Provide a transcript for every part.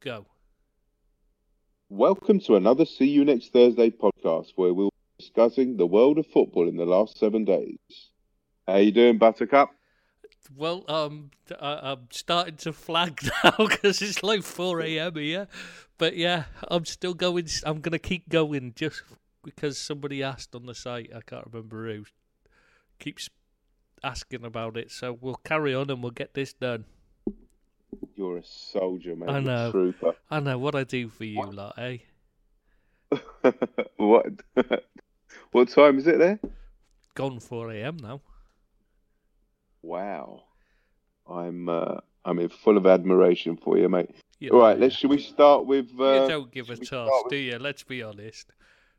Go. Welcome to another See You Next Thursday podcast where we'll be discussing the world of football in the last seven days. How you doing, Buttercup? Well, um, I, I'm starting to flag now because it's like 4 a.m. here. But yeah, I'm still going. I'm going to keep going just because somebody asked on the site. I can't remember who. Keeps asking about it. So we'll carry on and we'll get this done. You're a soldier, man. I know. Trooper. I know what I do for you, What? lot, eh? what? what time is it there? Gone 4 a.m. now. Wow. I'm uh, I'm in full of admiration for you, mate. You All know, let's. Should we start with? Uh, you don't give a toss, with- do you? Let's be honest.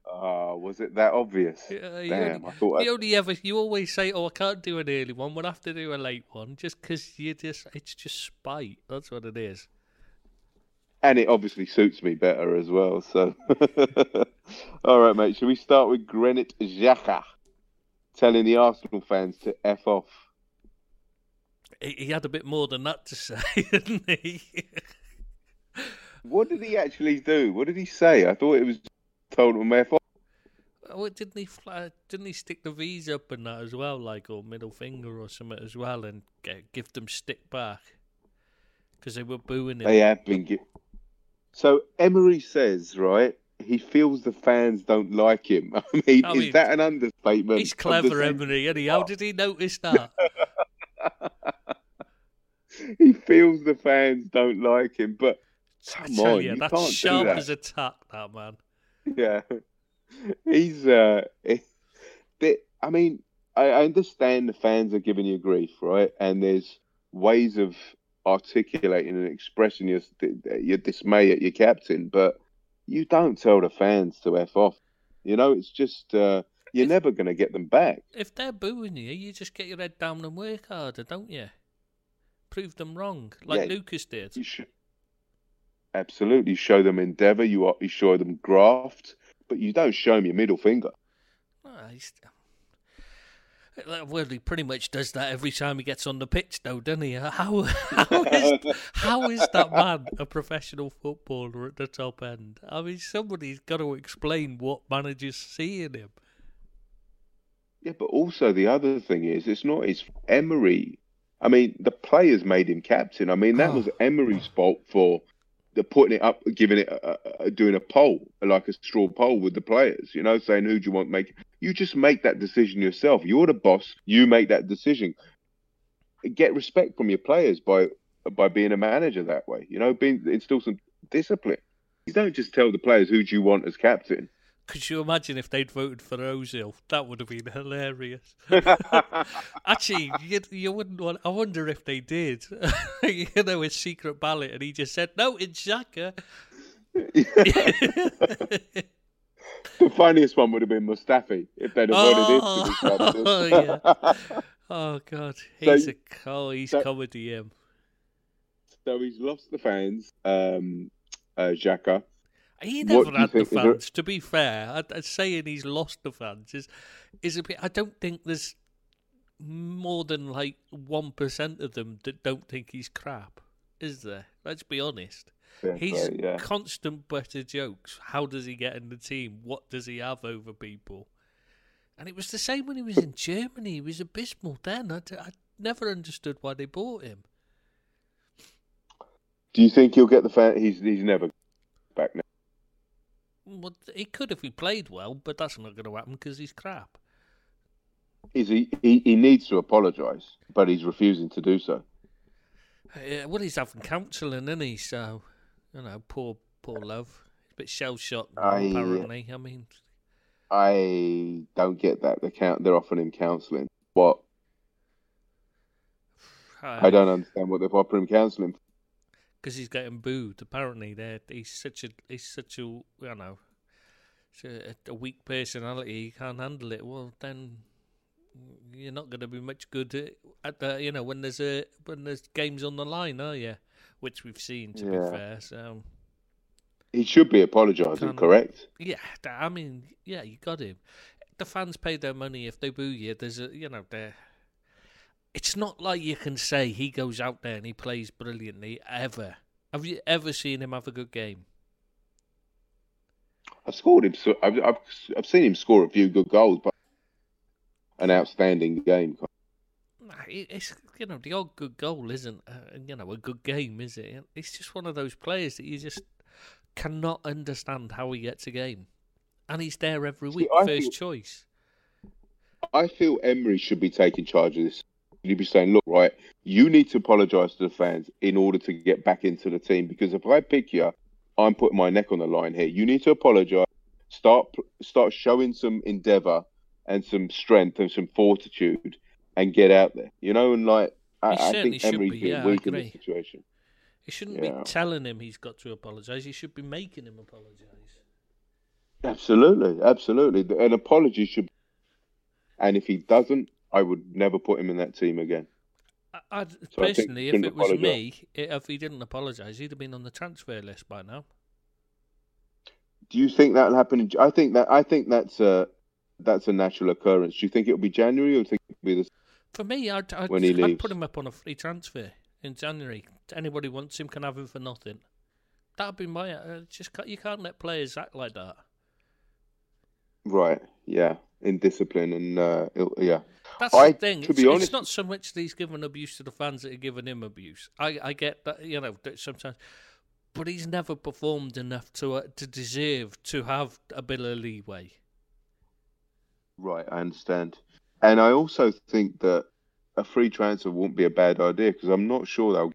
Ah, was it that obvious? Uh, Damn, only- I thought. I, You only ever you always say, "Oh, I can't do an early one. We'll have to do a late one," just because you just it's just spite. That's what it is. and it obviously suits me better as well. So, all right, mate. Should we start with Granit Xhaka telling the Arsenal fans to f off? He, he had a bit more than that to say, didn't he? What did he actually do? What did he say? I thought it was told him f off. oh, didn't he? Fly, didn't he stick the V's up and that as well, like or middle finger or something as well, and get, give them stick back because they were booing him. They have been. Gi- so Emery says, right? He feels the fans don't like him. I mean, I is that an understatement? He's clever? Emery. And he, how did he notice that? he feels the fans don't like him, but Come on, you, you that's can't do that. as a tack, that man. Yeah, he's. uh I mean, I, I understand the fans are giving you grief, right? And there's ways of articulating and expressing your your dismay at your captain, but you don't tell the fans to f off. You know, it's just uh, you're If- never going to get them back. If they're booing you, you just get your head down and work harder, don't you? Prove them wrong, like Yeah. Lucas did. You should absolutely show them endeavour. You are, you show them graft, but you don't show them your middle finger. He's- Well, he pretty much does that every time he gets on the pitch, though, doesn't he? How how is how is that man a professional footballer at the top end? I mean, somebody's got to explain what managers see in him. Yeah, but also the other thing is, it's not his Emery. I mean, the players made him captain. I mean, that Oh. was Emery's fault for the putting it up, giving it, a, a- doing a poll, like a straw poll with the players. You know, saying who do you want to make. You just make that decision yourself. You're the boss. You make that decision. Get respect from your players by by being a manager that way. You know, being instill some discipline. You don't just tell the players who do you want as captain. Could you imagine if they'd voted for Ozil? That would have been hilarious. Actually, you, you wouldn't want. I wonder if they did. you know, a secret ballot, and he just said, "No, it's Xhaka." The funniest one would have been Mustafi if they'd have voted to be. Oh, oh God, So- he's a oh, he's so- comedy him. so he's lost the fans, um, uh, Xhaka. He never you had the is there- fans. To be fair, I, I, saying he's lost the fans is is a bit. I don't think there's more than like one percent of them that don't think he's crap. Is there? Let's be honest. Fair He's play, yeah. constant better jokes. How does he get in the team? What does he have over people? And it was the same when he was in Germany. He was abysmal then. I, d- I never understood why they bought him. Do you think he'll get the fan? He's he's never. Well, he could if he played well, but that's not going to happen because he's crap. Is he? He, he needs to apologise, but he's refusing to do so. Yeah, well, he's having counselling, isn't he? So, you know, poor, poor love. He's a bit shell shocked, apparently. I mean, I don't get that. They count. They're offering him counselling. What? I don't understand what they're offering him counselling. Because he's getting booed. Apparently, they he's such a he's such a you know, a, a weak personality. He can't handle it. Well, then you're not going to be much good at, the you know when there's a when there's games on the line, are you? Which we've seen, to Yeah. be fair. So He should be apologising, correct? yeah, I mean, yeah, you got him. The fans pay their money. If they boo you, there's a you know there. It's not like you can say he goes out there and he plays brilliantly ever. Have you ever seen him have a good game? I've scored him. I've, I've I've seen him score a few good goals, but an outstanding game. Nah, It's you know the odd good goal isn't uh, you know a good game, is it? It's just one of those players that you just cannot understand how he gets a game, and he's there every week, I first feel- choice. I feel Emery should be taking charge of this. You'd be saying, look, right, you need to apologise to the fans in order to get back into the team. Because if I pick you, I'm putting my neck on the line here. You need to apologise. Start start showing some endeavour and some strength and some fortitude, and get out there. You know, and like I, I think Emery's be, been yeah, weak in this situation. You shouldn't Yeah. be telling him he's got to apologise. He should be making him apologise. Absolutely, absolutely. An apology should. Be... And if he doesn't, I would never put him in that team again. I, I'd, So personally, if it was me, if he didn't apologise, he'd have been on the transfer list by now. Do you think that'll happen? In, I think that I think that's a that's a natural occurrence. Do you think it'll be January or think it'll be the For me, I'd, I'd, When he I'd leaves. put him up on a free transfer in January. Anybody wants him can have him for nothing. That'd be my. Uh, just you can't let players act like that. Right? Yeah, in discipline and uh, yeah. That's I- the thing. to It's, be honest- it's not so much that he's given abuse to the fans that are giving him abuse. I, I get that, you know, sometimes, but he's never performed enough to uh, to deserve to have a bit of leeway. Right, I understand. And I also think that a free transfer won't be a bad idea because I'm not sure they'll.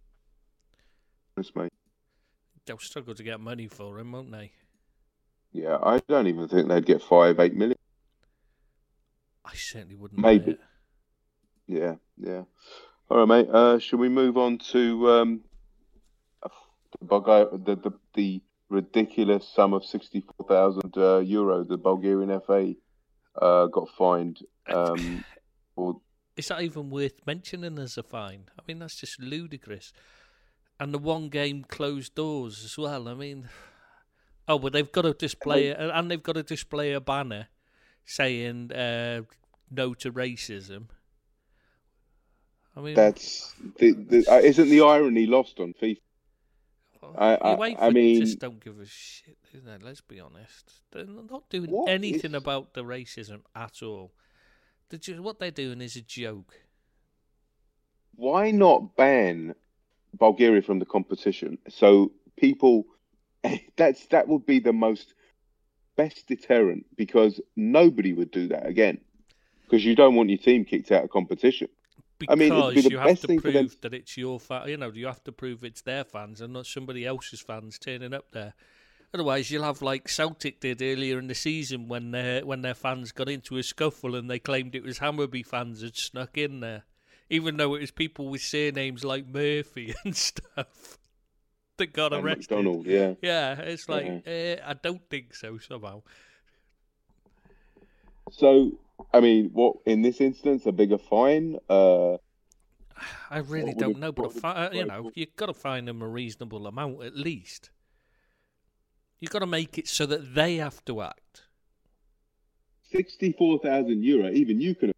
Honest, mate. They'll struggle to get money for him, won't they? Yeah, I don't even think they'd get five, eight million. I certainly wouldn't. Maybe. Yeah, yeah. All right, mate. Uh, should we move on to um, the, the the the ridiculous sum of sixty four thousand uh, euro? The Bulgarian FA uh, got fined. Um, for Is that even worth mentioning as a fine? I mean, that's just ludicrous. And the one game closed doors as well. I mean, oh, but they've got to display it, and they've got to display a banner saying uh, "No to racism." I mean, that's the, the, uh, isn't the irony lost on FIFA? I- I- I mean- just don't give a shit. they? Let's be honest. They're not doing anything is- about the racism at all. They're just, what they're doing is a joke. Why not ban Bulgaria from the competition? So people, that's that would be the most best deterrent because nobody would do that again because you don't want your team kicked out of competition. I mean, it'd be the you have to prove that it's your fan. You know, you have to prove it's their fans and not somebody else's fans turning up there. Otherwise, you'll have like Celtic did earlier in the season when their when their fans got into a scuffle and they claimed it was Hammarby fans had snuck in there, even though it was people with surnames like Murphy and stuff that got And arrested. McDonald, yeah. Yeah, it's like eh, I don't think so. Somehow, So, I mean, what in this instance, a bigger fine? Uh, I really don't know, but fi- you you know, you've got to find them a reasonable amount at least. You've got to make it so that they have to act. sixty-four thousand euro. Even you could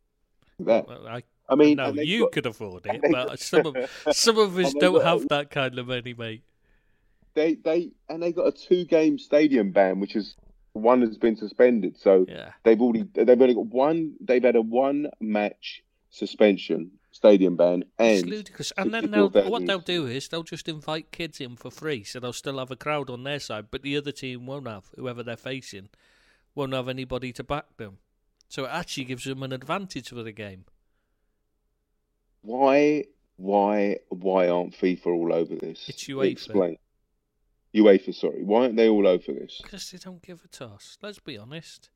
that. Well, I, I mean, no, you got- could afford it, but some of some of us don't have that kind of money, mate. They they and they got a two-game stadium ban, which is one has been suspended. So Yeah, they've already they've only got one. They've had a one-match suspension, stadium ban, it's ludicrous. And then they'll, 64,000 what they'll do is they'll just invite kids in for free, so they'll still have a crowd on their side, but the other team won't have. Whoever they're facing won't have anybody to back them. So it actually gives them an advantage for the game. why why why aren't FIFA all over this? It's UEFA. Explain. UEFA, sorry. Why aren't they all over this? Because they don't give a toss. Let's be honest.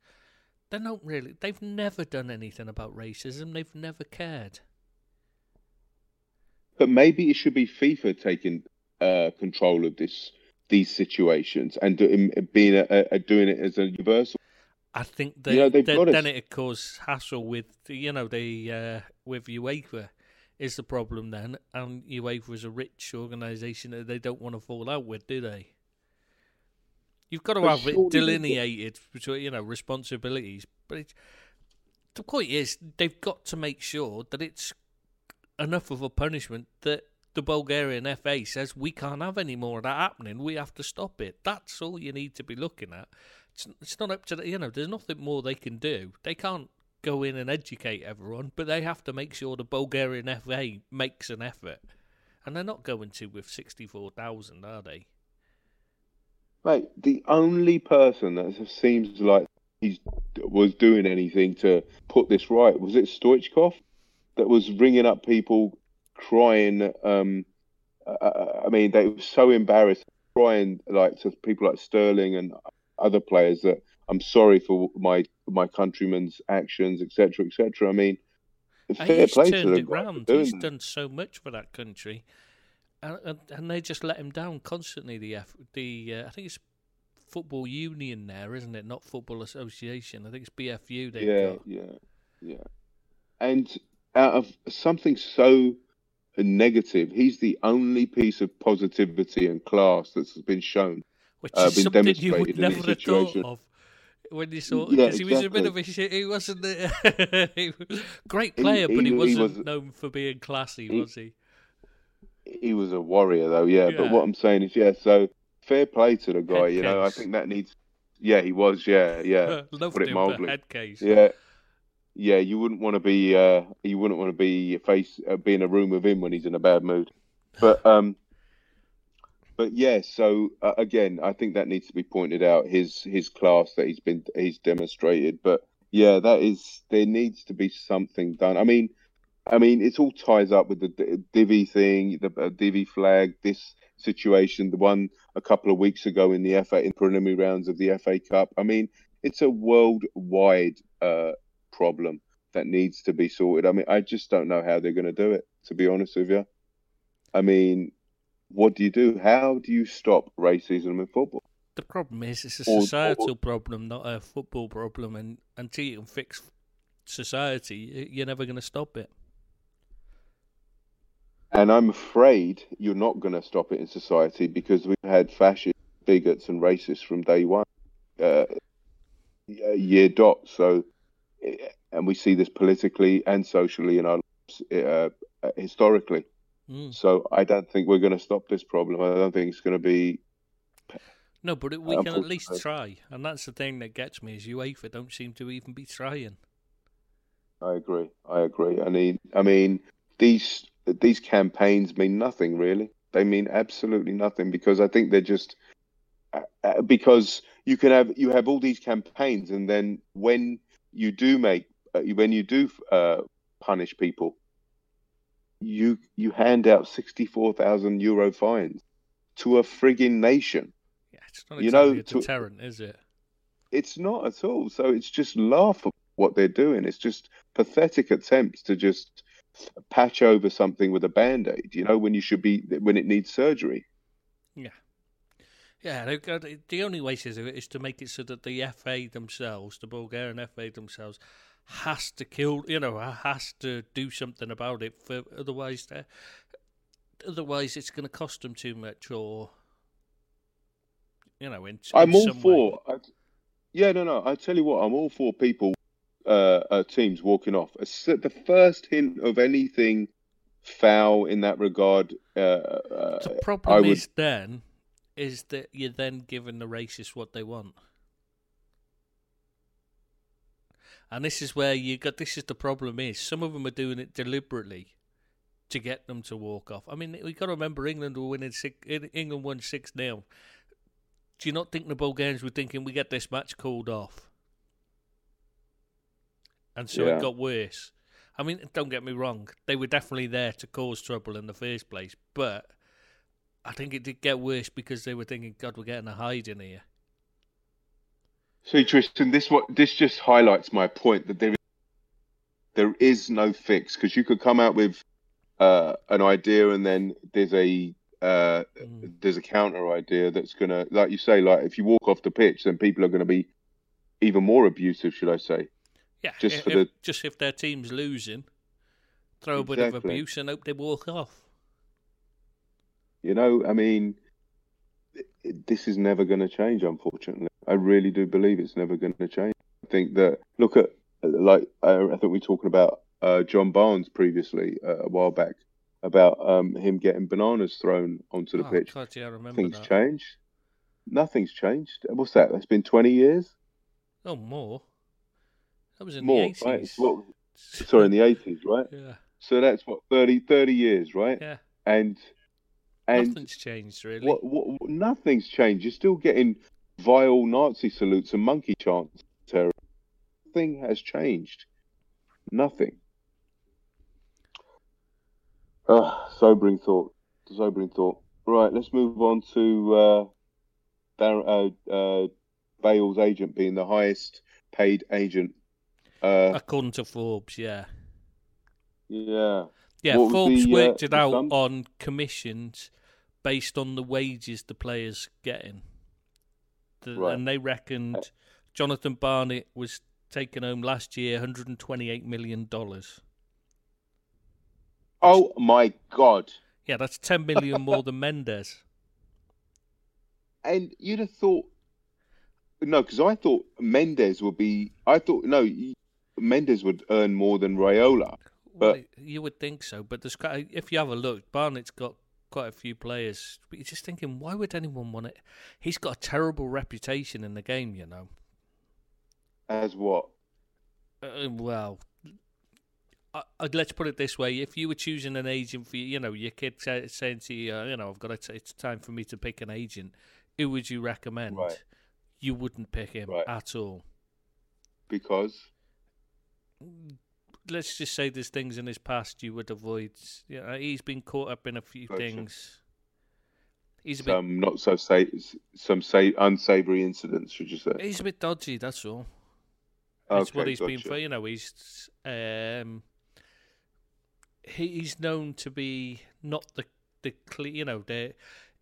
They don't really. They've never done anything about racism. They've never cared. But maybe it should be FIFA taking uh, control of this these situations and do, being a, a, doing it as a universal. I think that You know, they've then, got us- then it'd cause hassle with you know the uh, with UEFA is the problem then, and UEFA is a rich organisation that they don't want to fall out with, do they? You've got to have it delineated between you know responsibilities, but it's, the point is they've got to make sure that it's enough of a punishment that the Bulgarian FA says we can't have any more of that happening. We have to stop it. That's all you need to be looking at. It's, it's not up to the, you know. There's nothing more they can do. They can't go in and educate everyone, but they have to make sure the Bulgarian FA makes an effort, and they're not going to with sixty-four thousand, are they? Mate, the only person that seems like he was doing anything to put this right was it Stoichkov that was ringing up people crying. Um, I mean, they were so embarrassed, crying like to people like Sterling and other players that I'm sorry for my my countrymen's actions, etc., etc. I mean, fair play to. Round. He's done so much for that country, and, and, they just let him down constantly. The F, the uh, I think it's football union there, isn't it? Not football association. I think it's BFU. They've yeah, got. yeah, yeah. And out of something so negative, he's the only piece of positivity and class that's been shown. Which uh, is something you would never have thought of when you saw because yeah, exactly. he was a bit of a shit. He wasn't a great player, he, but he, he wasn't he was, known for being classy, was he? He was a warrior, though. Yeah, yeah, but what I'm saying is, yeah. So fair play to the guy. Head you case. know, I think that needs. Yeah, he was. Yeah, yeah. Loved Put it mildly. Head case. Yeah, yeah. You wouldn't want to be. Uh, you wouldn't want to be face uh, be in a room with him when he's in a bad mood. But um, but yeah. So uh, again, I think that needs to be pointed out. His his class that he's been he's demonstrated. But yeah, that is there needs to be something done. I mean. I mean, it all ties up with the Divi thing, the uh, Divi flag, this situation, the one a couple of weeks ago in the FA in preliminary rounds of the FA Cup. I mean, it's a worldwide uh, problem that needs to be sorted. I mean, I just don't know how they're going to do it. To be honest with you, I mean, what do you do? How do you stop racism in football? The problem is, it's a societal or, or, problem, not a football problem. And until you can fix society, you're never going to stop it. And I'm afraid you're not going to stop it in society because we've had fascists, bigots, and racists from day one, uh, year dot. So, eh, and we see this politically and socially in our lives, uh, historically. Mm. So I don't think we're going to stop this problem. I don't think it's going to be. No, but we can at least try, and that's the thing that gets me is UEFA don't seem to even be trying. I agree. I agree. I mean, I mean, these these campaigns mean nothing really. They mean absolutely nothing because I think they're just uh, uh, because you can have you have all these campaigns and then when you do make uh, when you do uh, punish people, you you hand out sixty four thousand euro fines to a frigging nation. Yeah, it's not exactly you know, a deterrent, to, is it? It's not at all. So it's just laughable what they're doing. It's just pathetic attempts to just patch over something with a band aid, you know, when you should be when it needs surgery. Yeah. Yeah, the only way is, is to make it so that the FA themselves, the Bulgarian FA themselves, has to kill, you know, has to do something about it. For otherwise, uh, otherwise it's going to cost them too much, or you know, in, I'm in all for. I, yeah, no, no. I tell you what, I'm all for people uh, uh, teams walking off. The first hint of anything foul in that regard. Uh, uh the problem would... is then is that you're then giving the racists what they want. And this is where you got. This is the problem. Is some of them are doing it deliberately to get them to walk off. I mean, we got to remember England were winning six. England won six 0 Do you not think the Bulgarians were thinking we get this match called off? And so yeah. it got worse. I mean, don't get me wrong; they were definitely there to cause trouble in the first place, but I think it did get worse because they were thinking, "God, we're getting a hide in here." See, Tristan, this what this just highlights my point that there is, there is no fix because you could come out with uh, an idea and then there's a uh, mm. there's a counter idea that's gonna, like you say, like if you walk off the pitch, then people are going to be even more abusive, should I say? Yeah, just if, the just if their team's losing, throw a bit of abuse and hope they walk off. You know, I mean, this is never going to change. Unfortunately, I really do believe it's never going to change. I think that look at like I think we are talking about uh, John Barnes previously uh, a while back. about um, him getting bananas thrown onto the oh, pitch. God, yeah, I remember Things that. changed. Nothing's changed. What's that? That's been 20 years? Oh, more. That was in More, the 80s. right? Sorry, in the 80s, right? yeah, So that's what 30, 30 years, right? yeah. And and Nothing's changed, really. what, what, what- nothing's changed. You're still getting vile Nazi salutes and monkey chants. Terror. Nothing has changed. Nothing. Ah, sobering thought. Sobering thought. Right, let's move on to uh, Dar- uh, uh, Bale's agent being the highest paid agent. Uh, According to Forbes, yeah. yeah. Yeah, What Forbes the, uh, worked it out sum? on commissions based on the wages the players getting. The, Right. And they reckoned Jonathan Barnett was taking home last year $128 million. Oh my God. Yeah, that's 10 million more than Mendes. And you'd have thought, no, because I thought Mendes would be. I thought no, Mendes would earn more than Raiola. Well, But- you would think so, but there's quite, if you have a look, Barnett's got quite a few players. But you're just thinking, why would anyone want it? He's got a terrible reputation in the game, you know. As what? Uh, well, I, I, let's put it this way: if you were choosing an agent for you know your kid say, saying to you, uh, you know, I've got to, it's time for me to pick an agent, who would you recommend? Right. You wouldn't pick him Right. at all. Because Let's just say there's things in his past you would avoid. You know, he's been caught up in a few Gotcha. things. He's a bit, some not so say some say unsavory incidents, should you say? he's a bit dodgy. That's all. That's Okay, what he's been gotcha. for. You know, he's um, he's known to be not the the cle- you know the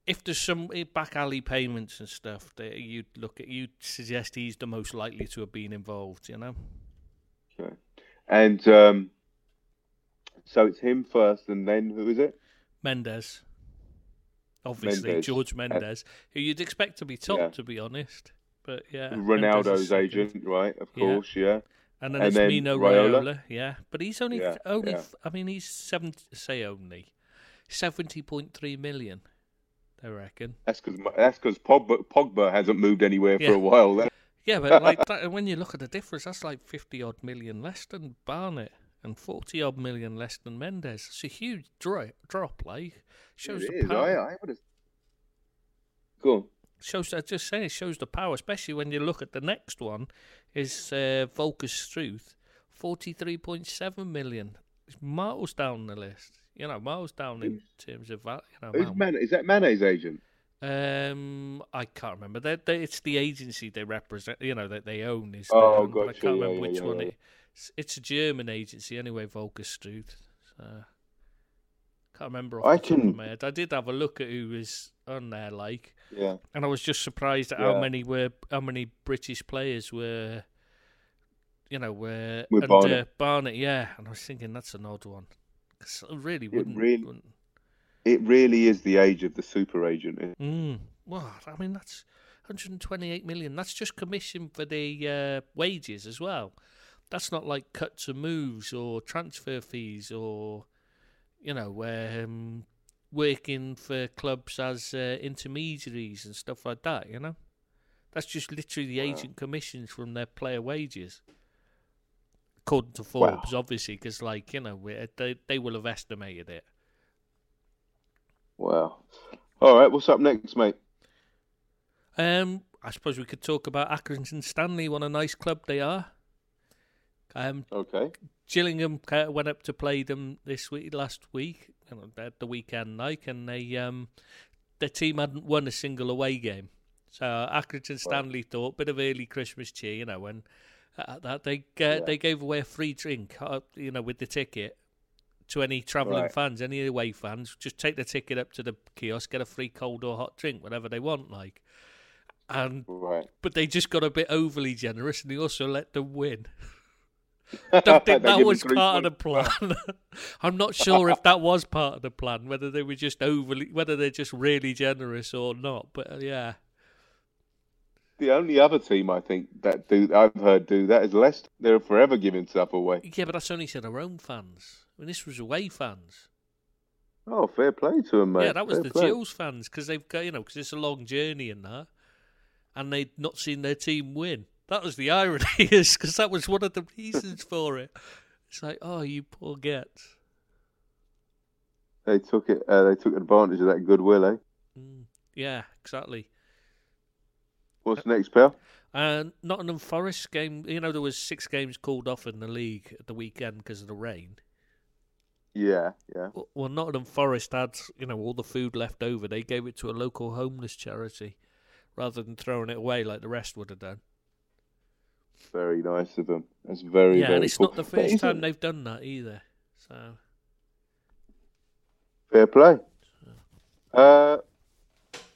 if there's some eh, back alley payments and stuff that you'd look at, you'd suggest he's the most likely to have been involved. You know, Okay. And um, so it's him first, and then who is it? Mendes, obviously Mendes. George Mendes, who you'd expect to be top, Yeah. to be honest. But yeah, Ronaldo's agent, right? Of course, yeah. and then And it's then Mino Raiola? Raiola, yeah. But he's only Yeah, only I mean he's seven say only seventy point three million. I reckon. That's because that's because Pogba, Pogba hasn't moved anywhere Yeah. for a while. That- Yeah, but like that, when you look at the difference, that's like fifty odd million less than Barnett and forty odd million less than Mendes. It's a huge drop. Drop, like shows it the is. power. I, I would have. Go on. Shows. I just saying, it shows the power, especially when you look at the next one. Is uh, Volker Struth, forty three point seven million. It's miles down the list. You know, miles down in terms of that. You know, Who's. Man? Is that Mane's agent? Um, I can't remember. They, they, it's the agency they represent. You know that they own is. Oh, but I can't remember yeah, which yeah, one yeah. it. It's, it's a German agency anyway. Volker Struth. So, can't remember off I the top can- of my head. I did have a look at who was on there, like, Yeah. and I was just surprised at how many were how many British players were. You know, were With under Barnett. Barnett, yeah, and I was thinking that's an odd one. 'Cause I really wouldn't. really- wouldn't It really is the age of the super agent. Mm. Well, I mean that's 128 million. That's just commission for the uh, wages as well. That's not like cuts and moves or transfer fees or you know um, working for clubs as uh, intermediaries and stuff like that. You know, that's just literally the Wow. agent commissions from their player wages. According to Wow. Forbes, obviously, because like you know they they will have estimated it. Wow. All right. What's up next, mate? Um, I suppose we could talk about Accrington Stanley. What a nice club they are. Um, Okay. Gillingham went up to play them this week, last week, you know, at the weekend night, and they um, their team hadn't won a single away game. So Accrington Stanley thought bit of early Christmas cheer, you know, and uh, that they uh, they gave away a free drink, uh, you know, with the ticket to any travelling Right. fans, any away fans. Just take the ticket up to the kiosk, get a free cold or hot drink, whatever they want, like. And Right. but they just got a bit overly generous, and they also let them win. I don't think that was part of the plan. I'm not sure if that was part of the plan, whether they were just overly, whether they're just really generous or not. But uh, yeah, The only other team I think that do I've heard do that is Leicester. They're forever giving stuff away. yeah, but that's only to their own fans. I mean, this was away fans. Oh, fair play to them, mate. Yeah, that was Fair the play. Gills fans because they've got you know because it's a long journey and that, and they'd not seen their team win. That was the irony, is because that was one of the reasons for it. It's like, oh, you poor gets. They took it. Uh, they took advantage of that goodwill, eh? Mm, yeah, exactly. What's next, pal? And Nottingham Forest game, you know, there was six games called off in the league at the weekend because of the rain. Yeah, yeah. Well- Well, Nottingham Forest had, you know, all the food left over. They gave it to a local homeless charity rather than throwing it away like the rest would have done. Very nice of them. That's very, yeah, very and it's cool. not the first time they've done that either. So Fair play. Uh,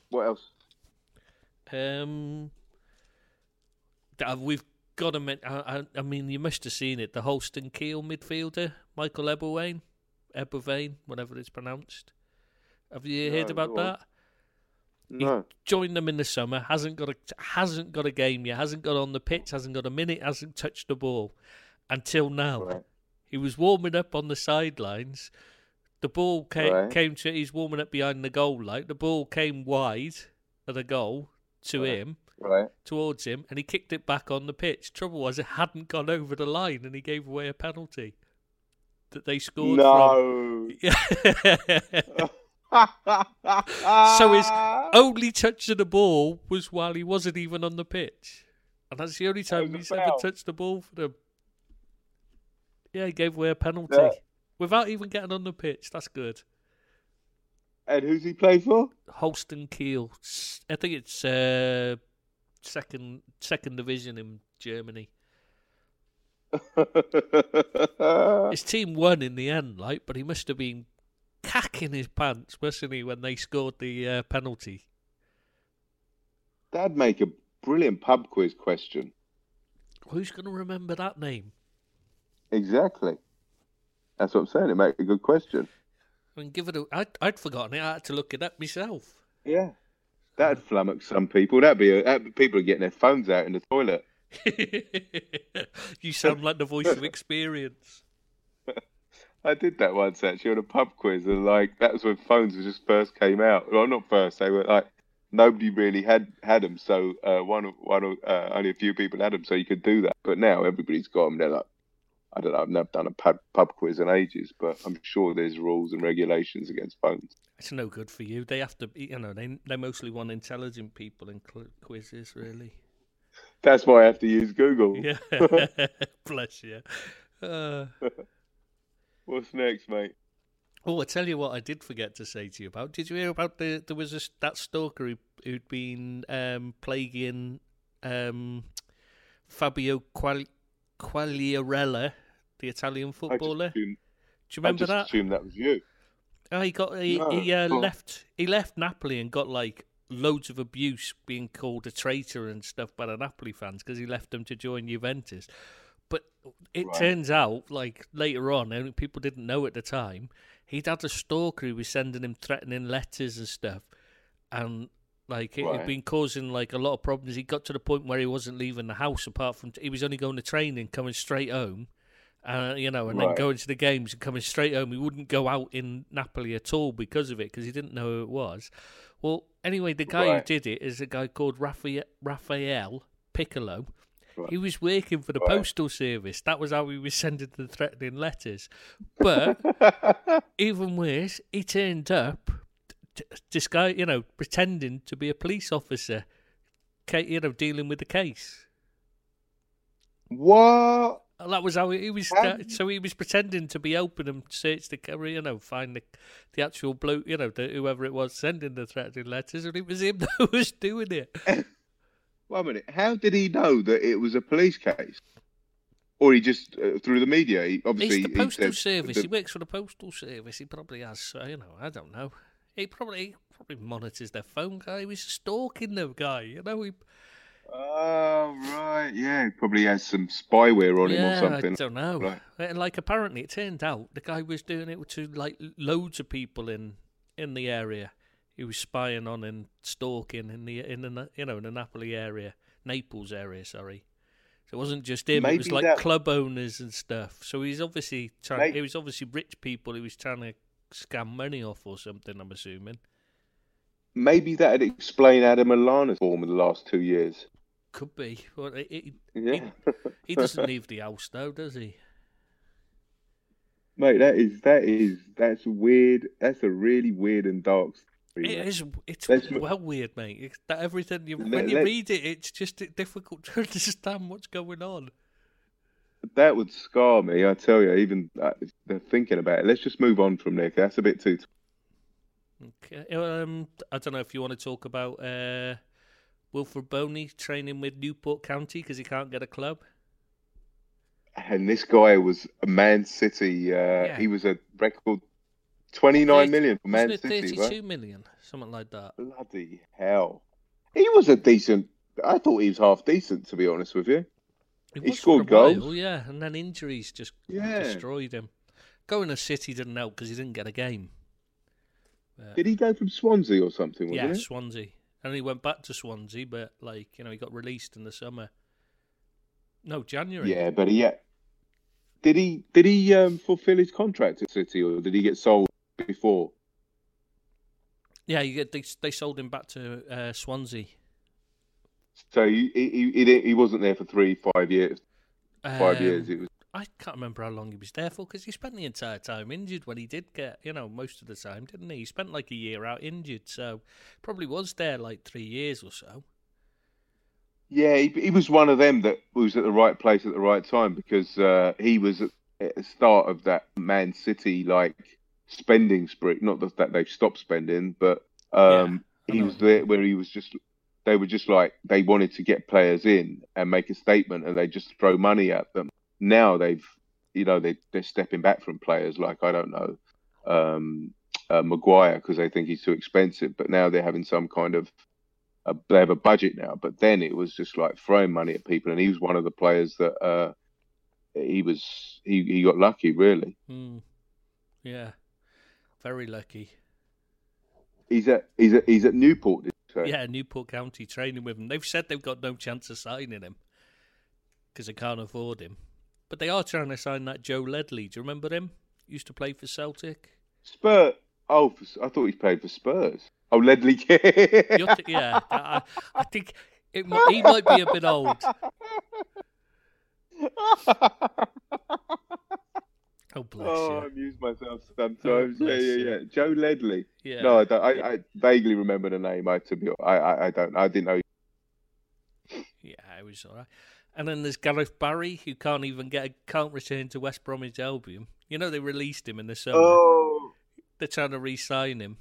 what else? Um, uh, we've got to. I, I, I mean, you must have seen it. The Holstein Kiel midfielder, Michael Eberwein, Ebervain, whatever it's pronounced. Have you heard about on. that? No. Joined them in the summer. Hasn't got a hasn't got a game yet. Hasn't got on the pitch. Hasn't got a minute. Hasn't touched the ball until now. Right. He was warming up on the sidelines. The ball came, Right. came to. He's warming up behind the goal. Like the ball came wide of the goal to Right. him Right. towards him and he kicked it back on the pitch. Trouble was it hadn't gone over the line and he gave away a penalty that they scored No. from. So his only touch of the ball was while he wasn't even on the pitch. And that's the only time he's ever touched the ball for them. Yeah, he gave away a penalty. Yeah. Without even getting on the pitch. That's good. and who's he play for? Holstein Kiel. I think it's uh, second second division in Germany. His team won in the end, like, but he must have been cacking his pants, mustn't he, when they scored the uh, penalty? That'd make a brilliant pub quiz question. Who's going to remember that name? Exactly. That's what I'm saying. It make a good question. I mean, give it a. I'd, I'd forgotten it. I had to look it up myself. Yeah. That'd flummox some people. That'd be a, that, people are getting their phones out in the toilet. you sound like the voice of experience. I did that once actually on a pub quiz, and like that was when phones just first came out. Well, not first; they were like nobody really had had them. So uh, one, one, uh, only a few people had them, so you could do that. But now everybody's got them. They're like, I don't know. I've never done a pub, pub quiz in ages, but I'm sure there's rules and regulations against phones. It's no good for you. They have to, be- you know, they they mostly want intelligent people in cl- quizzes, really. That's why I have to use Google. Yeah, bless you. Uh, What's next, mate? oh, I tell you what, I did forget to say to you about. Did you hear about the there was a, that stalker who, who'd been um, plaguing um, Fabio Qual- Quagliarella, the Italian footballer? assumed, Do you I remember just that? assumed that was you. Oh, he got he, No, he uh, left he left Napoli and got like loads of abuse being called a traitor and stuff by the Napoli fans because he left them to join Juventus. But it Right. turns out, like later on, and people didn't know at the time, he'd had a stalker who was sending him threatening letters and stuff, and like it had Right. been causing like a lot of problems. He got to the point where he wasn't leaving the house apart from he was only going to training, coming straight home. Uh, you know, and then going to the games and coming straight home. He wouldn't go out in Napoli at all because of it, because he didn't know who it was. Well, anyway, the guy Right. who did it is a guy called Raphael, Raphael Piccolo. Right. He was working for the Right. postal service. That was how he was sending the threatening letters. But even worse, he turned up, this guy, you know, pretending to be a police officer, you know, dealing with the case. what? That was how he, was. So he was pretending to be open and search the camera, you know, find the the actual bloke, you know, the, whoever it was sending the threatening letters, and it was him that was doing it. One minute. How did he know that it was a police case? Or he just uh, through the media? He, obviously, He's the he postal service. the- He works for the postal service. He probably has, uh, you know, I don't know. He probably he probably monitors their phone guy. He was stalking the guy, you know. He, Oh right, yeah. He probably has some spyware on him or something. I don't know. Right. And like apparently, it turned out the guy was doing it to like loads of people in in the area. He was spying on and stalking in the in the you know in the Napoli area, Naples area. Sorry. So it wasn't just him; Maybe it was like that- club owners and stuff. So he's obviously trying. May- It was obviously rich people. He was trying to scam money off or something. I'm assuming. Maybe that'd explain Adam Lallana's form in the last two years. Could be. It, it, Yeah, he doesn't leave the house though, does he? mate, that is that is that's weird. That's a really weird and dark story. It mate. is. It's Let's- well weird, mate. It's that everything you, Let- when you let- read it, it's just difficult to understand what's going on. That would scar me, I tell you. Even uh, thinking about it. Let's just move on from there. That's a bit too. Okay. Um, I don't know if you want to talk about uh, Wilfried Bony training with Newport County because he can't get a club. And this guy was a Man City. Uh, Yeah. He was a record twenty-nine Thirty- million for Man City. thirty-two Right? million, something like that? Bloody hell! He was a decent. I thought he was half decent, to be honest with you. It He scored for a while, goals. yeah, and then injuries just Yeah. destroyed him. Going to City didn't help because he didn't get a game. Did he go from Swansea or something? Yeah, it? Swansea, and he went back to Swansea, but like you know, he got released in the summer. No, January. Yeah, but he. Did he? Did he um, fulfil his contract at City, or did he get sold before? yeah. You get they, they sold him back to uh, Swansea. So he he, he, he wasn't there for three, five years. Five Um, years. It was. I can't remember how long he was there for because he spent the entire time injured when he did get, you know, most of the time, didn't he? He spent like a year out injured, so probably was there like three years or so. Yeah, he, he was one of them that was at the right place at the right time because uh, he was at, at the start of that Man City like spending spree. Not that, they've stopped spending, but um, I he was there where he was just. They were just like they wanted to get players in and make a statement, and they just throw money at them. Now they've, you know, they they're stepping back from players like I don't know, um, uh, Maguire because they think he's too expensive. But now they're having some kind of a, they have a budget now. But then it was just like throwing money at people, and he was one of the players that uh, he was he, he got lucky really. Hmm. Yeah, very lucky. He's at he's at he's at Newport. Yeah, Newport County training with him. They've said they've got no chance of signing him because they can't afford him. But they are trying to sign that Joe Ledley. Do you remember him? Used to play for Celtic. Spurs. Oh, for, I thought he played for Spurs. Oh, Ledley. Yeah, I, I think it, he might be a bit old. Oh bless oh, I you. amuse myself sometimes. Oh, yeah, bless yeah, you. yeah. Joe Ledley. Yeah. No, I, don't, I, I vaguely remember the name. I to be, I, I, I don't. I didn't know. Yeah, it was all right. And then there's Gareth Barry, who can't even get a, can't return to West Bromwich Albion. You know they released him in the summer. Oh, They're trying to re-sign him.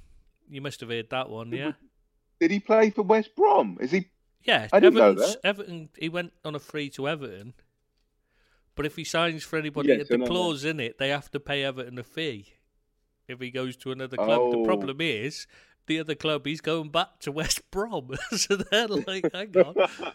You must have heard that one, yeah. did he play for West Brom? Is he? Yeah, I didn't know that. Everton. He went on a free to Everton, but if he signs for anybody, Yes, the that. clause in it, they have to pay Everton a fee. If he goes to another club, the Oh. problem is the other club he's going back to West Brom, so they're like, hang on.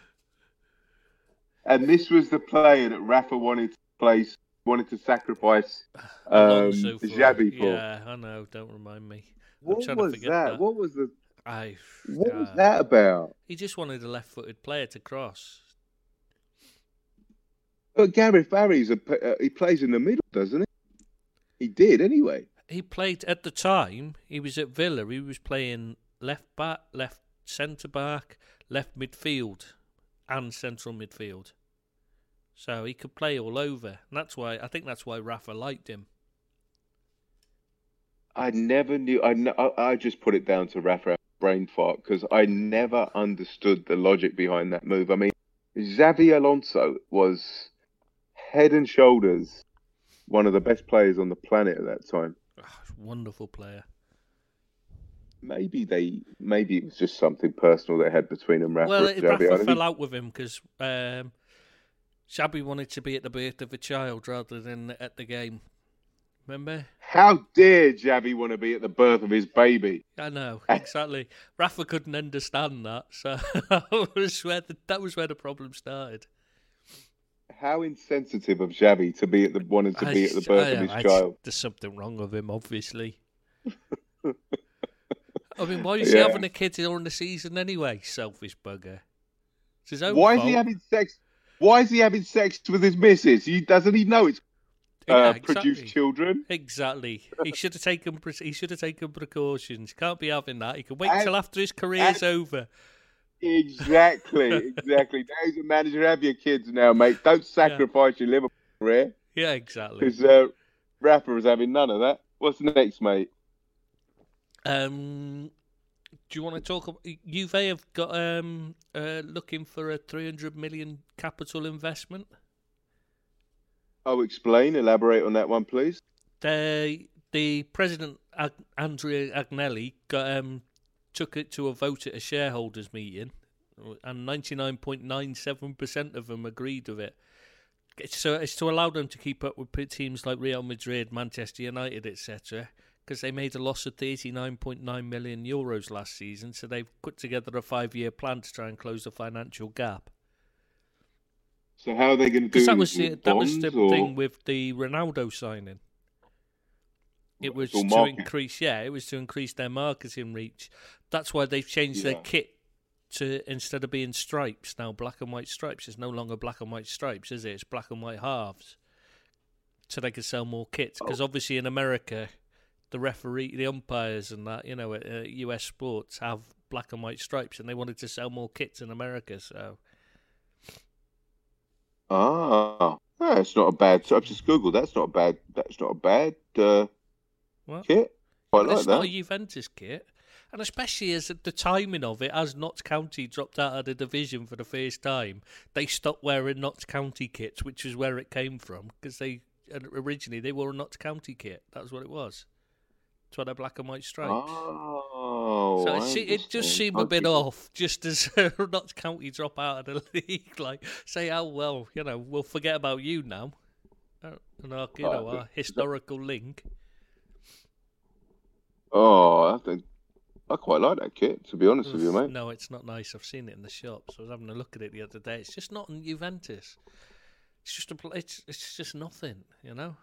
And this was the player that Rafa wanted to place, wanted to sacrifice um, Alonso for- Xabi for. Yeah, I know. Don't remind me. I'm What to was that? that. What was the? I. What was uh, that about? He just wanted a left-footed player to cross. But Gareth Barry's a, uh, he plays in the middle, doesn't he? He did anyway. He played at the time. He was at Villa. He was playing left back, left centre back, left midfield, and central midfield. So he could play all over. And that's why I think that's why Rafa liked him. I never knew. I, I, just put it down to Rafa brain fart because I never understood the logic behind that move. I mean, Xabi Alonso was head and shoulders one of the best players on the planet at that time. Ah, wonderful player. Maybe they, maybe it was just something personal they had between them. Rafa well, and. I Rafa fell think- out with him because um, Xabi wanted to be at the birth of a child rather than at the game. Remember? How dare Xabi want to be at the birth of his baby? I know exactly. Rafa couldn't understand that, so that was where the, that was where the problem started. How insensitive of Xabi to be at the wanting to be at the birth I- of his I- child. There's something wrong with him, obviously. I mean, why is he Yeah. having a kid during the season anyway? Selfish bugger. It's his own Why is he having sex? Why is he having sex with his missus? He doesn't he know it's uh, Yeah, exactly. produce children. Exactly. He should have taken. He should have taken precautions. Can't be having that. He can wait And- till after his career's and- over. Exactly, exactly. Now a manager. Have your kids now, mate. Don't sacrifice your Liverpool career Yeah, exactly. because uh, Rafa is having none of that. What's next, mate? Um, do you want to talk? About, Juve have got um uh, looking for a three hundred million capital investment. Oh, explain, elaborate on that one, please. They, the president Ag- Andrea Agnelli got um took it to a vote at a shareholders meeting, and ninety nine point nine seven percent of them agreed with it. So it's to allow them to keep up with teams like Real Madrid, Manchester United, etc. Because they made a loss of thirty nine point nine million euros last season, so they've put together a five year plan to try and close the financial gap. So how are they going to do Because that was the that was the or- thing with the Ronaldo signing. It was to increase, yeah, it was to increase their marketing reach. That's why they've changed their kit to instead of being stripes now, black and white stripes. It's no longer black and white stripes, is it? It's black and white halves, so they can sell more kits. Because Oh. obviously in America, the referee, the umpires, and that you know, at uh, US sports have black and white stripes, and they wanted to sell more kits in America. So Ah, that's not a bad. So I've just googled. That's not a bad. That's not a bad uh, kit. Quite like it's not a that. Juventus kit. And especially as the timing of it, as Notts County dropped out of the division for the first time, they stopped wearing Notts County kits, which is where it came from, because they originally they wore a Notts County kit. That's what it was. It's why they're black and white stripes. Oh, so it, se- it just seemed a bit off, just as Notts County drop out of the league. Like, say, oh well, you know, we'll forget about you now. Uh, And our, you know, Oh, our historical link. Oh, I think I quite like that kit. To be honest with you, mate. No, it's not nice. I've seen it in the shops. I was having a look at it the other day. It's just not in Juventus. It's just a. It's it's just nothing. You know.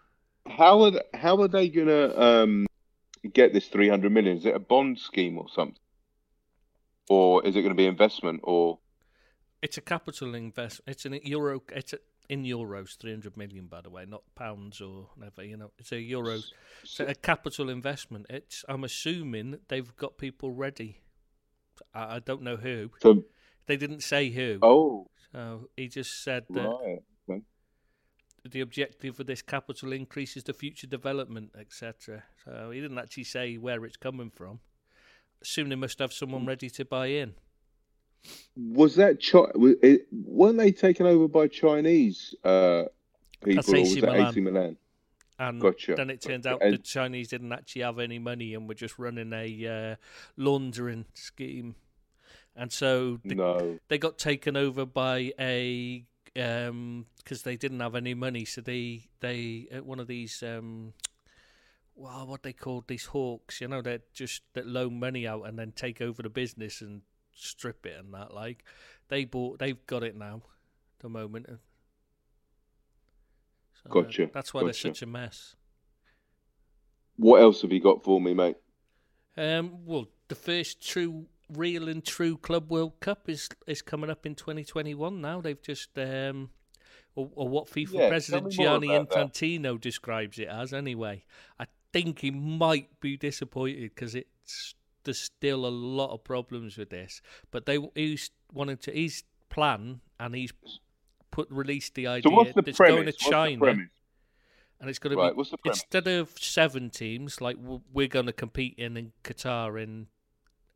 How are they, how are they gonna um, get this three hundred million? Is it a bond scheme or something, or is it going to be investment? Or It's a capital investment. It's an euro. It's a, in euros, three hundred million, by the way, not pounds or whatever. You know, it's a euro. It's a capital investment. It's. I'm assuming they've got people ready. I, I don't know who. so, They didn't say who. oh, So he just said that right. The objective of this capital increase is the future development, etc. So he didn't actually say where it's coming from. Assume they must have someone ready to buy in. Was that Chi- was it, weren't they taken over by Chinese uh, people, That's AC Milan. AC Milan? And Gotcha. then it turns Gotcha. out And- the Chinese didn't actually have any money and were just running a uh, laundering scheme. And so the, No. they got taken over by a because they didn't have any money. So they they uh, one of these um, well, what they called these hawks, you know, that just that loan money out and then take over the business and strip it and that. Like they bought, they've got it now. The moment. So Gotcha, That's why they're such a mess. What else have you got for me, mate? Um, well, the first true, real and true Club World Cup is is coming up in 2021. Now they've just, um, or, or what FIFA Yeah, President Gianni about that. Infantino describes it as. Anyway, I think he might be disappointed because it's there's still a lot of problems with this. But they he's wanted to his plan and he's put released the idea So what's the that's premise? going to China and it's going to Right, be what's the premise? instead of seven teams like we're going to compete in in Qatar in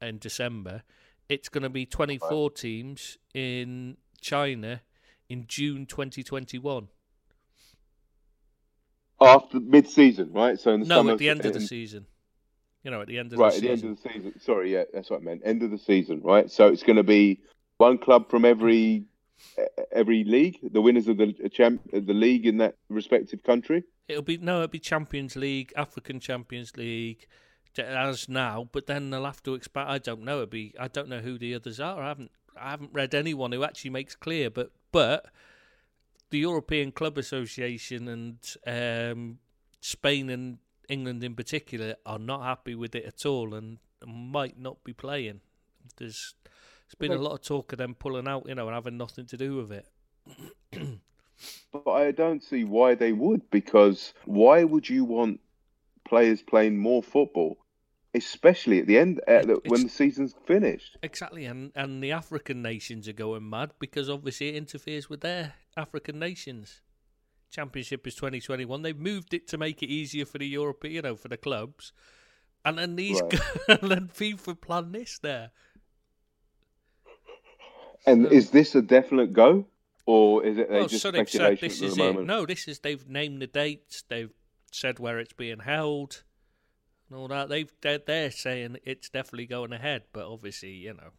in December, it's going to be twenty four teams in China in June twenty twenty one. After mid-season, right? So in the No, summer, at the end of the season. You know, at the end of right the at the season. end of the season. Sorry, yeah, that's what I meant. End of the season, right? So it's going to be one club from every every league, the winners of the champ, the league in that respective country. It'll be no, it'll be Champions League, African Champions League, as now. But then they'll have to expand. I don't know. It'll be. I don't know who the others are. I haven't. I haven't read anyone who actually makes clear. But but the European Club Association and um, Spain and England in particular are not happy with it at all, and might not be playing. There's there's been a lot of talk of them pulling out, you know, and having nothing to do with it. But I don't see why they would. Because why would you want players playing more football, especially at the end uh, the, when the season's finished? Exactly, and and the African nations are going mad because obviously it interferes with their African nations. Championship is 2021. They've moved it to make it easier for the European, you know, for the clubs. And then these, Right. and then FIFA plan this there. And So- is this a definite go, or is it they Well, just they've said speculation this at is the it. moment? No, this is they've named the dates. They've said where it's being held, and all that. They've they're, they're saying it's definitely going ahead, but obviously, you know,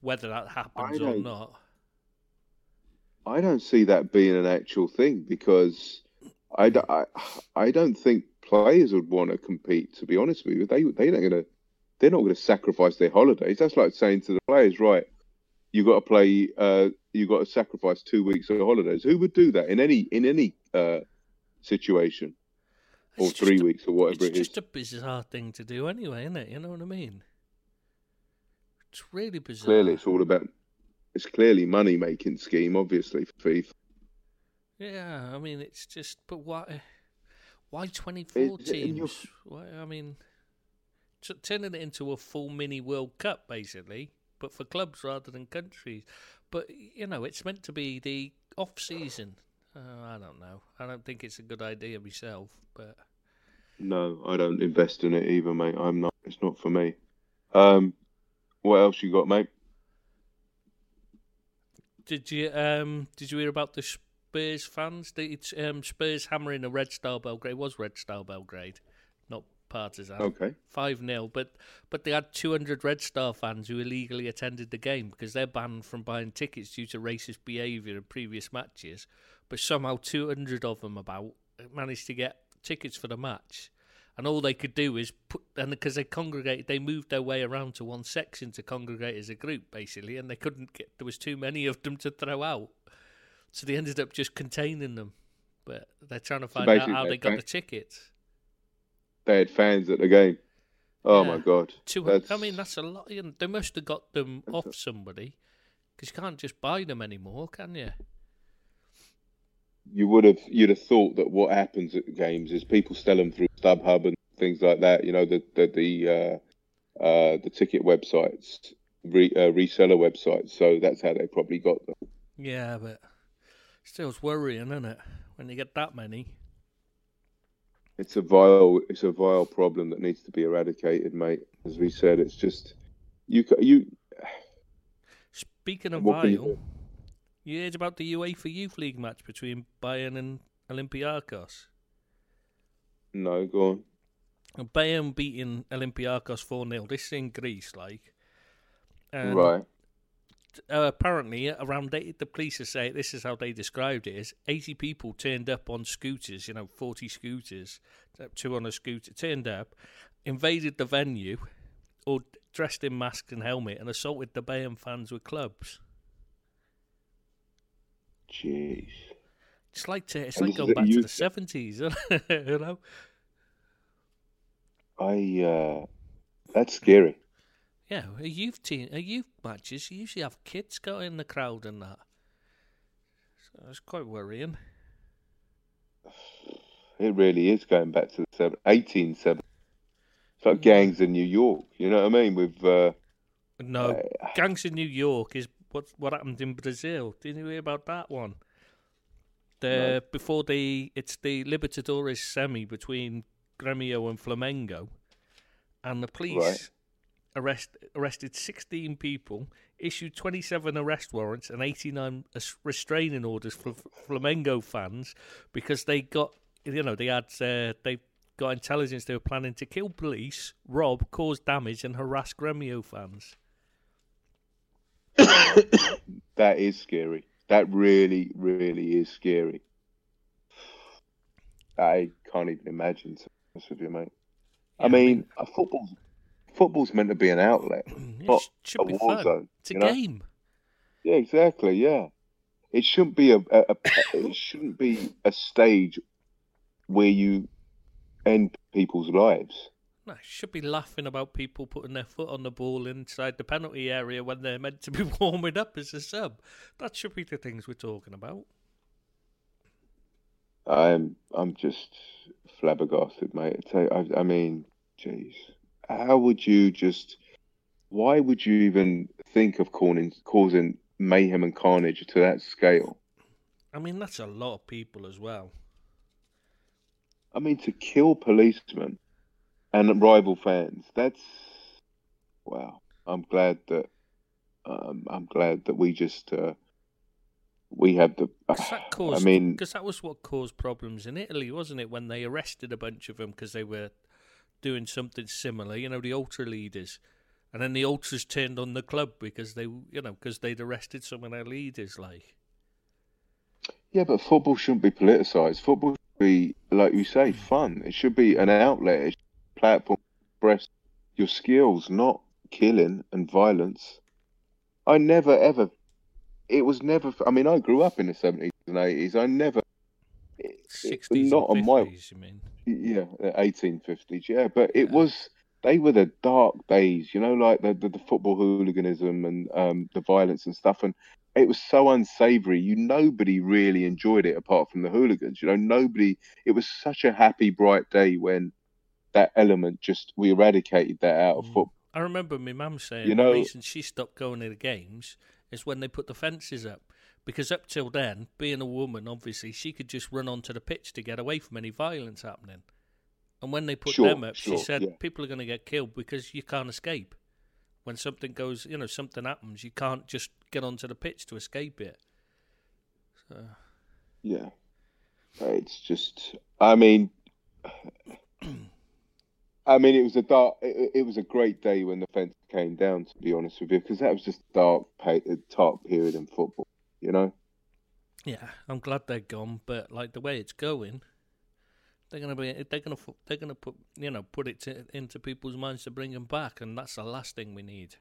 whether that happens or don't- I don't see that being an actual thing because I, don't think players would want to compete. To be honest with you, they they not gonna they're not gonna sacrifice their holidays. That's like saying to the players, right, you got to play, uh, you got to sacrifice two weeks of holidays. Who would do that in any in any uh, situation, or It's three a- weeks or whatever It's it is? just a bizarre thing to do anyway, isn't it? You know what I mean? It's really bizarre. Clearly, it's all about. It's clearly money making scheme, obviously for FIFA. Yeah, I mean, it's just, but why? Why twenty four teams? Why? I mean, t- turning it into a full mini World Cup, basically, but for clubs rather than countries. But you know, it's meant to be the off season. Uh, I don't know. I don't think it's a good idea myself, but No, I don't invest in it either, mate. I'm not. It's not for me. Um, what else you got, mate? Did you um did you hear about the Spurs fans? The it's, um, Spurs hammering a Red Star Belgrade it was Red Star Belgrade, not Partizan. Okay. Five 0 but but they had two hundred Red Star fans who illegally attended the game because they're banned from buying tickets due to racist behaviour in previous matches. But somehow two hundred of them about managed to get tickets for the match. And all they could do is put, and because they congregated, they moved their way around to one section to congregate as a group, basically, and they couldn't get, there was too many of them to throw out. So they ended up just containing them. But they're trying to find out how they got fa- the tickets. They had fans at the game. Oh Yeah. my god. I mean, that's a lot. You know, they must have got them off somebody because you can't just buy them anymore, can you? You would have you'd have thought that what happens at games is people sell them through StubHub and things like that. You know the the the uh, uh, the ticket websites, re, uh, reseller websites. So that's how they probably got them. Yeah, but still's worrying, isn't it? When you get that many. It's a vile it's a vile problem that needs to be eradicated, mate. As we said, it's just you you Speaking of vile? You heard about the UEFA Youth League match between Bayern and Olympiacos? no go on. Bayern beating Olympiacos 4 0. This is in Greece, like. And right. uh, apparently, around eight, the police are saying this is how they described it: is eighty people turned up on scooters, you know, forty scooters, uh, two on a scooter, turned up, invaded the venue, all dressed in masks and helmet, and assaulted the Bayern fans with clubs. Jeez. It's like to, it's And like going back to the seventies, you know. I uh that's scary. Yeah, a youth team, a youth matches you usually have kids go in the crowd and that. So it's quite worrying. It really is going back to the seven, 1870s. It's like gangs in New York. You know what I mean? With uh, No, uh, gangs in New York is what what happened in Brazil. Didn't you hear about that one? The before the it's the Libertadores semi between Gremio and Flamengo, and the police Right. arrest arrested sixteen people, issued twenty seven arrest warrants and eighty nine restraining orders for Flamengo fans because they got you know they had uh, they got intelligence they were planning to kill police, rob, cause damage, and harass Gremio fans. That is scary. That really, really is scary. I can't even imagine. To be honest with you, mate. Yeah, I mean, a football, football's meant to be an outlet, It not sh- a should be war fun. zone. It's a you know? game. Yeah, exactly. Yeah, it shouldn't be a, a, a it shouldn't be a stage where you end people's lives. No, should be laughing about people putting their foot on the ball inside the penalty area when they're meant to be warming up as a sub. That should be the things we're talking about. I'm I'm just flabbergasted, mate. I, I mean, jeez, how would you just? Why would you even think of causing causing mayhem and carnage to that scale? I mean, that's a lot of people as well. I mean, to kill policemen and rival fans. That's wow. I'm glad that um, I'm glad that we just uh, we have the. Uh, that caused, I mean, because that was what caused problems in Italy, wasn't it? When they arrested a bunch of them because they were doing something similar. You know, the ultra leaders, and then the ultras turned on the club because they, you know, because they'd arrested some of their leaders. Like, yeah, but football shouldn't be politicised. Football should be, like you say, fun. It should be an outlet platform express your skills, not killing and violence. I never ever. It was never. I mean, I grew up in the seventies and eighties. I never. Sixties, not on my. You mean? Yeah, eighteen fifties. Yeah, but it yeah. was. They were the dark days, you know, like the the, the football hooliganism and um, the violence and stuff, and it was so unsavory. You nobody really enjoyed it apart from the hooligans. You know, nobody. It was such a happy, bright day when that element just we eradicated that out of mm. football. I remember my mum saying you know, the reason she stopped going to the games is when they put the fences up. Because up till then, being a woman, obviously, she could just run onto the pitch to get away from any violence happening. And when they put sure, them up, sure, she said yeah. people are going to get killed because you can't escape. When something goes, you know, something happens, you can't just get onto the pitch to escape it. So. Yeah. It's just, I mean, I mean, it was a dark. It, it, was a great day when the fence came down. To be honest with you, because that was just a dark, dark period in football. You know. Yeah, I'm glad they're gone, but like the way it's going, they're gonna be. They're gonna. They're gonna put. You know, put it to, into people's minds to bring them back, and that's the last thing we need.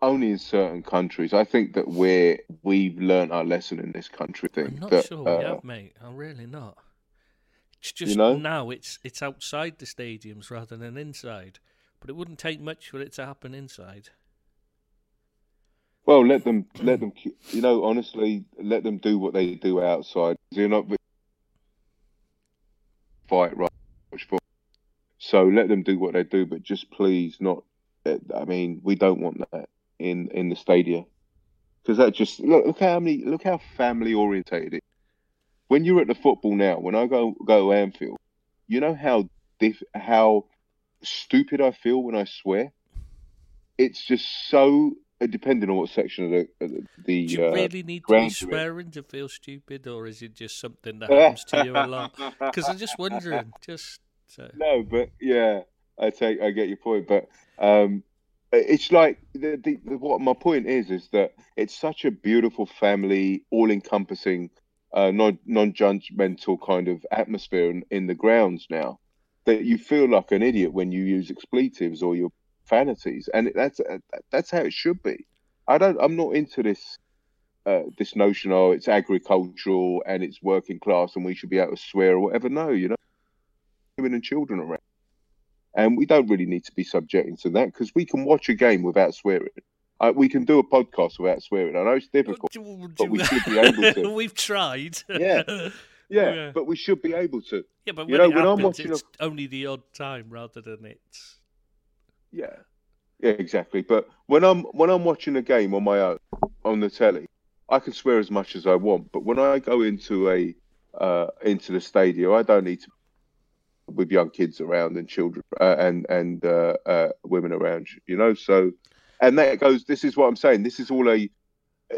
Only in certain countries. I think that we're we've learned our lesson in this country. Thing. I'm not that, sure uh, we have, mate. I'm really not. It's just you know? now it's it's outside the stadiums rather than inside. But it wouldn't take much for it to happen inside. Well, let them let them you know honestly let them do what they do outside. You're not fight right. So let them do what they do, but just please not. I mean, we don't want that in in the stadium because that just look, look how many look how family orientated it when you're at the football now, when I go go to Anfield, you know how diff, how stupid I feel when I swear. It's just so uh, depending on what section of the the. Do you uh, really need to be swearing to feel stupid, or is it just something that happens to you a lot? Because I'm just wondering, just so. no, but yeah, I take I get your point, but um, it's like the, the, the, what my point is is that it's such a beautiful family, all encompassing non non judgmental kind of atmosphere in, in the grounds now that you feel like an idiot when you use expletives or your vanities, and that's that's how it should be. I don't. I'm not into this uh, this notion. Oh, it's agricultural and it's working class, and we should be able to swear or whatever. No, you know, women and children around, and we don't really need to be subjecting to that because we can watch a game without swearing. Uh, we can do a podcast without swearing. I know it's difficult, but we should be able to. We've tried. yeah. yeah. yeah, but we should be able to. Yeah, but you know, when happens, I'm watching, it's a... only the odd time rather than it's. Yeah, yeah, exactly. But when I'm when I'm watching a game on my own on the telly, I can swear as much as I want. But when I go into a uh, into the stadium, I don't need to with young kids around and children uh, and and uh, uh women around. You know, so and that goes. This is what I'm saying. This is all a.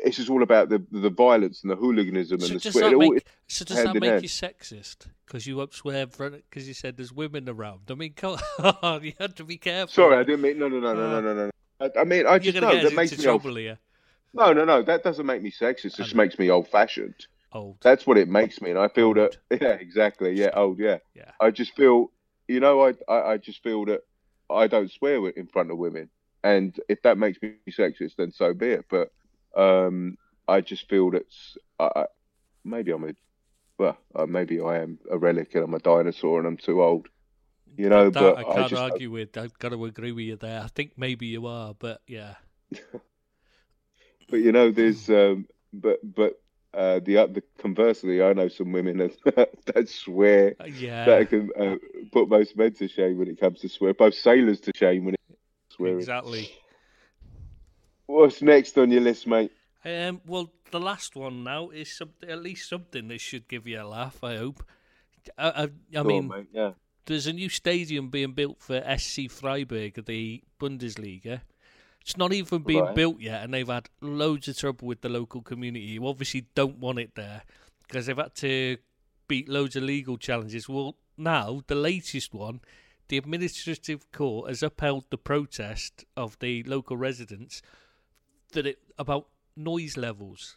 This is all about the the violence and the hooliganism so and the swear. Make, so does that make hand. you sexist? Because you up swear because you said there's women around. I mean, come on, you have to be careful. Sorry, I didn't mean. No, no, no, no, ah. no, no, no. I, I mean, I just know that makes me trouble old, here. No, no, no. That doesn't make me sexist. It just makes me old fashioned. Old. That's what it makes me, and I feel old. that. Yeah, exactly. Yeah, old. Yeah. Yeah. I just feel, you know, I, I, I just feel that I don't swear in front of women and if that makes me sexist, then so be it. But um, I just feel that I, maybe I'm a well, uh, maybe I am a relic and I'm a dinosaur and I'm too old. You know, that, but I I can't just- argue with. I've got to agree with you there. I think maybe you are, but yeah. But you know, there's um, but but uh, the the conversely, I know some women that, that swear Uh, Yeah, that can uh, put most men to shame when it comes to swear, both sailors to shame when it comes swearing. exactly. What's next on your list, mate? Um, well, the last one now is something, at least something that should give you a laugh. I hope. I, I, I Go on, mean, mate. yeah. there's a new stadium being built for SC Freiburg of the Bundesliga. It's not even being Right. built yet, and they've had loads of trouble with the local community You obviously don't want it there because they've had to beat loads of legal challenges. Well, now, the latest one, the administrative court has upheld the protest of the local residents that it about noise levels.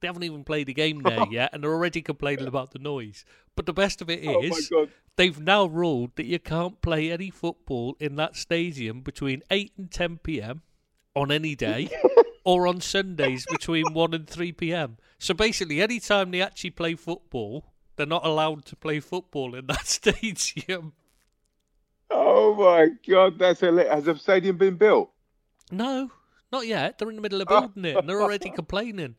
They haven't even played a game there oh. yet, and they're already complaining about the noise. But the best of it is, Oh is, god. they've now ruled that you can't play any football in that stadium between 8 and 10 p.m. on any day or on Sundays between 1 and 3 p.m. So basically, any time they actually play football, they're not allowed to play football in that stadium. Oh my god, that's hilarious. Has the stadium been built? No, not yet. They're in the middle of building it and they're already complaining.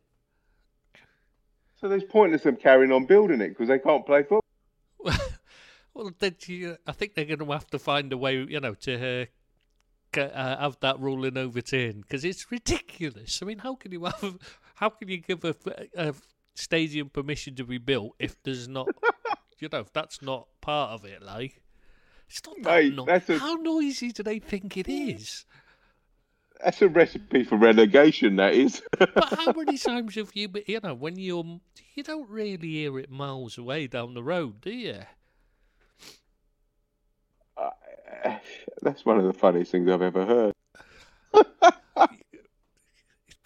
So there's pointless them carrying on building it because they can't play football. Well, you, I think they're going to have to find a way, you know, to uh, get, uh, have that ruling overturned because it's ridiculous. I mean, how can you have, how can you give a, a stadium permission to be built if there's not, you know, if that's not part of it? Like, it's not that. Mate, no- that's a- How noisy do they think it is? That's a recipe for relegation. That is. But how many times have you, been, you know, when you're, you don't really hear it miles away down the road, do you? That's one of the funniest things I've ever heard.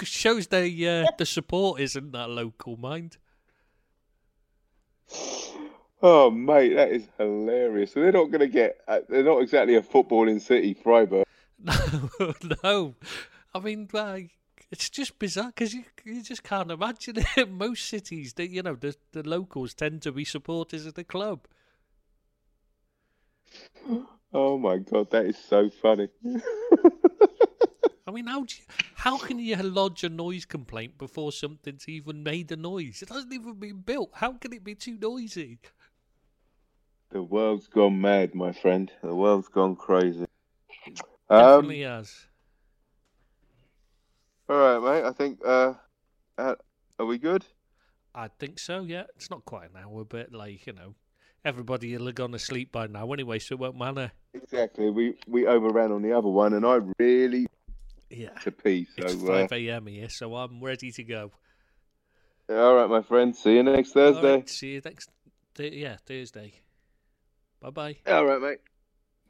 It shows they uh, the support isn't that local mind. Oh, mate, that is hilarious. So they're not going to get. Uh, they're not exactly a footballing city, Freiburg. No, no. I mean, like, it's just bizarre because you you just can't imagine it. Most cities, they, you know, the the locals tend to be supporters of the club. Oh my god, that is so funny. I mean, how do you, how can you lodge a noise complaint before something's even made a noise? It hasn't even been built. How can it be too noisy? The world's gone mad, my friend. The world's gone crazy. Um, Definitely has. all right, mate. I think. Uh, uh, are we good? I think so. Yeah, it's not quite an hour, but like you know, everybody will have gone to sleep by now anyway, so it won't matter. Exactly. We we overran on the other one, and I really Yeah. to pee. So, It's uh, 5 a.m. here, so I'm ready to go. all right, my friend. See you next Thursday. right, see you next, th- yeah, Thursday. Bye bye. All right, mate.